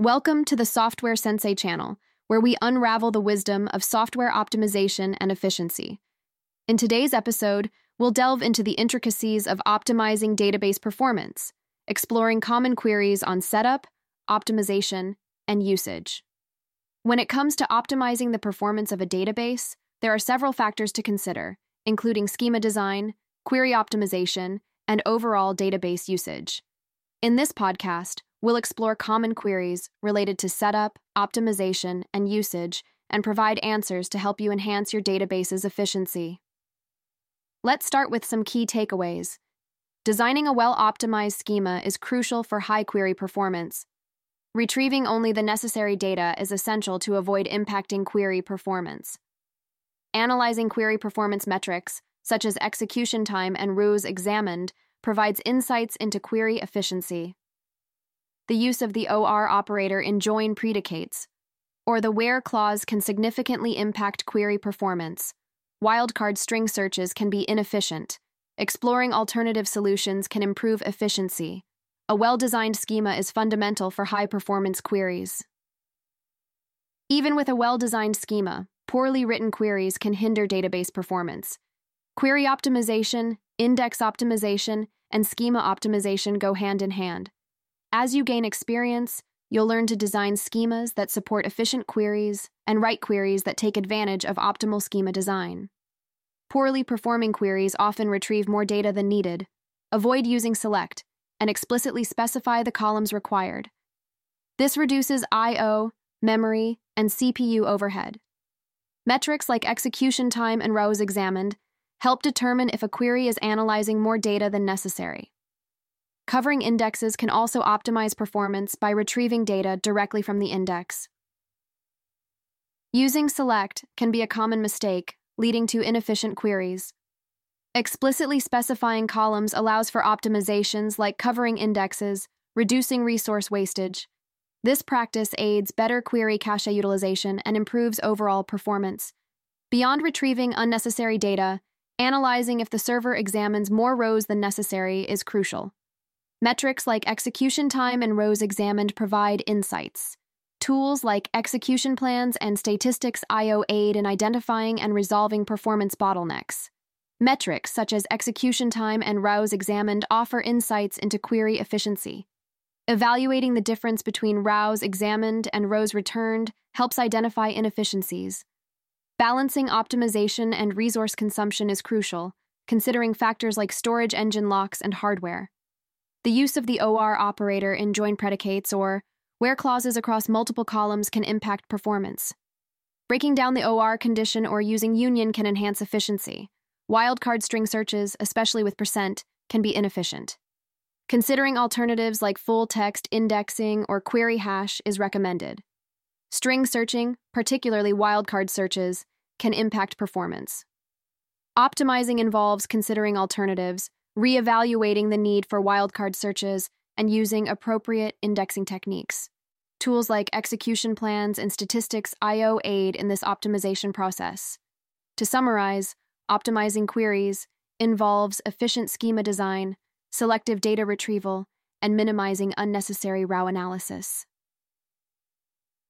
Welcome to the Software Sensei channel, where we unravel the wisdom of software optimization and efficiency. In today's episode, we'll delve into the intricacies of optimizing database performance, exploring common queries on setup, optimization, and usage. When it comes to optimizing the performance of a database, there are several factors to consider, including schema design, query optimization, and overall database usage. In this podcast, we'll explore common queries related to setup, optimization, and usage, and provide answers to help you enhance your database's efficiency. Let's start with some key takeaways. Designing a well optimized schema is crucial for high query performance. Retrieving only the necessary data is essential to avoid impacting query performance. Analyzing query performance metrics, such as execution time and rows examined, provides insights into query efficiency. The use of the OR operator in join predicates, or the where clause can significantly impact query performance. Wildcard string searches can be inefficient. Exploring alternative solutions can improve efficiency. A well designed schema is fundamental for high performance queries. Even with a well designed schema, poorly written queries can hinder database performance. Query optimization, index optimization, and schema optimization go hand in hand. As you gain experience, you'll learn to design schemas that support efficient queries and write queries that take advantage of optimal schema design. Poorly performing queries often retrieve more data than needed. Avoid using select and explicitly specify the columns required. This reduces I/O, memory, and CPU overhead. Metrics like execution time and rows examined help determine if a query is analyzing more data than necessary. Covering indexes can also optimize performance by retrieving data directly from the index. Using select can be a common mistake, leading to inefficient queries. Explicitly specifying columns allows for optimizations like covering indexes, reducing resource wastage. This practice aids better query cache utilization and improves overall performance. Beyond retrieving unnecessary data, Analyzing if the server examines more rows than necessary is crucial. Metrics like execution time and rows examined provide insights. Tools like execution plans and statistics IO aid in identifying and resolving performance bottlenecks. Metrics such as execution time and rows examined offer insights into query efficiency. Evaluating the difference between rows examined and rows returned helps identify inefficiencies. Balancing optimization and resource consumption is crucial, considering factors like storage engine locks and hardware. The use of the OR operator in join predicates or where clauses across multiple columns can impact performance. Breaking down the OR condition or using union can enhance efficiency. Wildcard string searches, especially with percent, can be inefficient. Considering alternatives like full text indexing or query hash is recommended. String searching, particularly wildcard searches, can impact performance. Optimizing involves considering alternatives, reevaluating the need for wildcard searches, and using appropriate indexing techniques. Tools like execution plans and statistics IO aid in this optimization process. To summarize, optimizing queries involves efficient schema design, selective data retrieval, and minimizing unnecessary row analysis.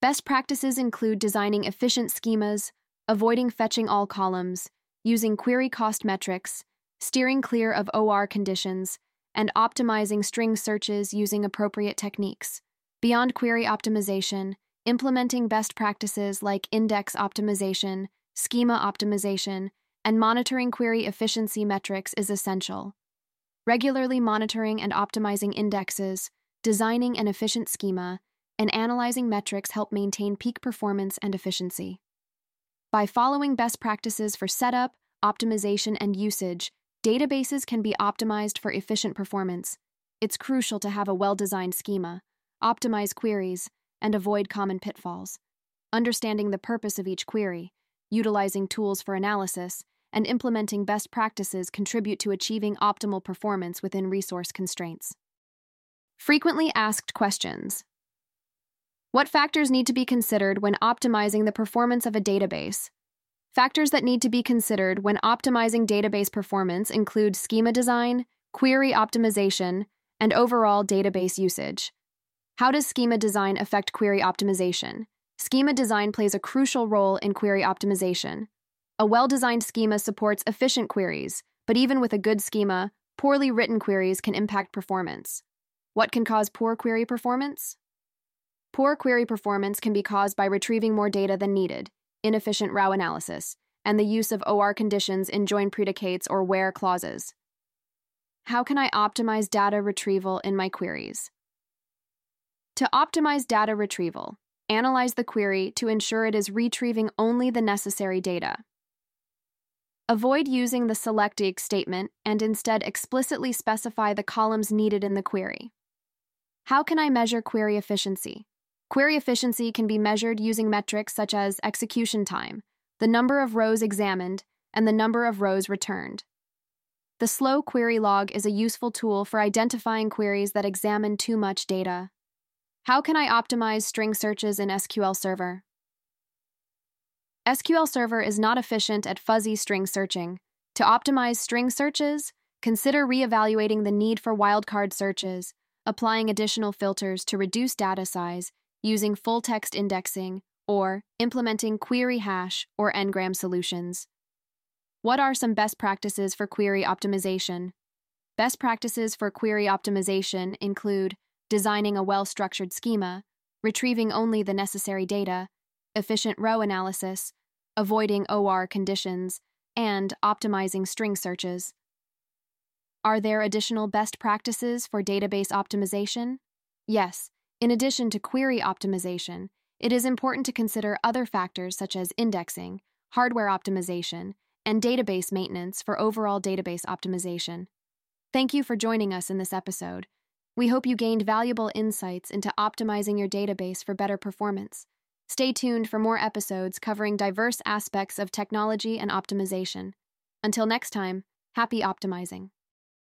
Best practices include designing efficient schemas, avoiding fetching all columns, using query cost metrics, steering clear of OR conditions, and optimizing string searches using appropriate techniques. Beyond query optimization, implementing best practices like index optimization, schema optimization, and monitoring query efficiency metrics is essential. Regularly monitoring and optimizing indexes, designing an efficient schema, and analyzing metrics help maintain peak performance and efficiency. By following best practices for setup, optimization, and usage, databases can be optimized for efficient performance. It's crucial to have a well designed schema, optimize queries, and avoid common pitfalls. Understanding the purpose of each query, utilizing tools for analysis, and implementing best practices contribute to achieving optimal performance within resource constraints. Frequently asked questions what factors need to be considered when optimizing the performance of a database? Factors that need to be considered when optimizing database performance include schema design, query optimization, and overall database usage. How does schema design affect query optimization? Schema design plays a crucial role in query optimization. A well designed schema supports efficient queries, but even with a good schema, poorly written queries can impact performance. What can cause poor query performance? Poor query performance can be caused by retrieving more data than needed, inefficient row analysis, and the use of OR conditions in join predicates or where clauses. How can I optimize data retrieval in my queries? To optimize data retrieval, analyze the query to ensure it is retrieving only the necessary data. Avoid using the SelectEq statement and instead explicitly specify the columns needed in the query. How can I measure query efficiency? Query efficiency can be measured using metrics such as execution time, the number of rows examined, and the number of rows returned. The slow query log is a useful tool for identifying queries that examine too much data. How can I optimize string searches in SQL Server? SQL Server is not efficient at fuzzy string searching. To optimize string searches, consider reevaluating the need for wildcard searches, applying additional filters to reduce data size, using full text indexing, or implementing query hash or n-gram solutions. What are some best practices for query optimization? Best practices for query optimization include designing a well structured schema, retrieving only the necessary data, efficient row analysis, avoiding OR conditions, and optimizing string searches. Are there additional best practices for database optimization? Yes, in addition to query optimization, it is important to consider other factors such as indexing, hardware optimization, and database maintenance for overall database optimization. Thank you for joining us in this episode. We hope you gained valuable insights into optimizing your database for better performance. Stay tuned for more episodes covering diverse aspects of technology and optimization. Until next time, happy optimizing.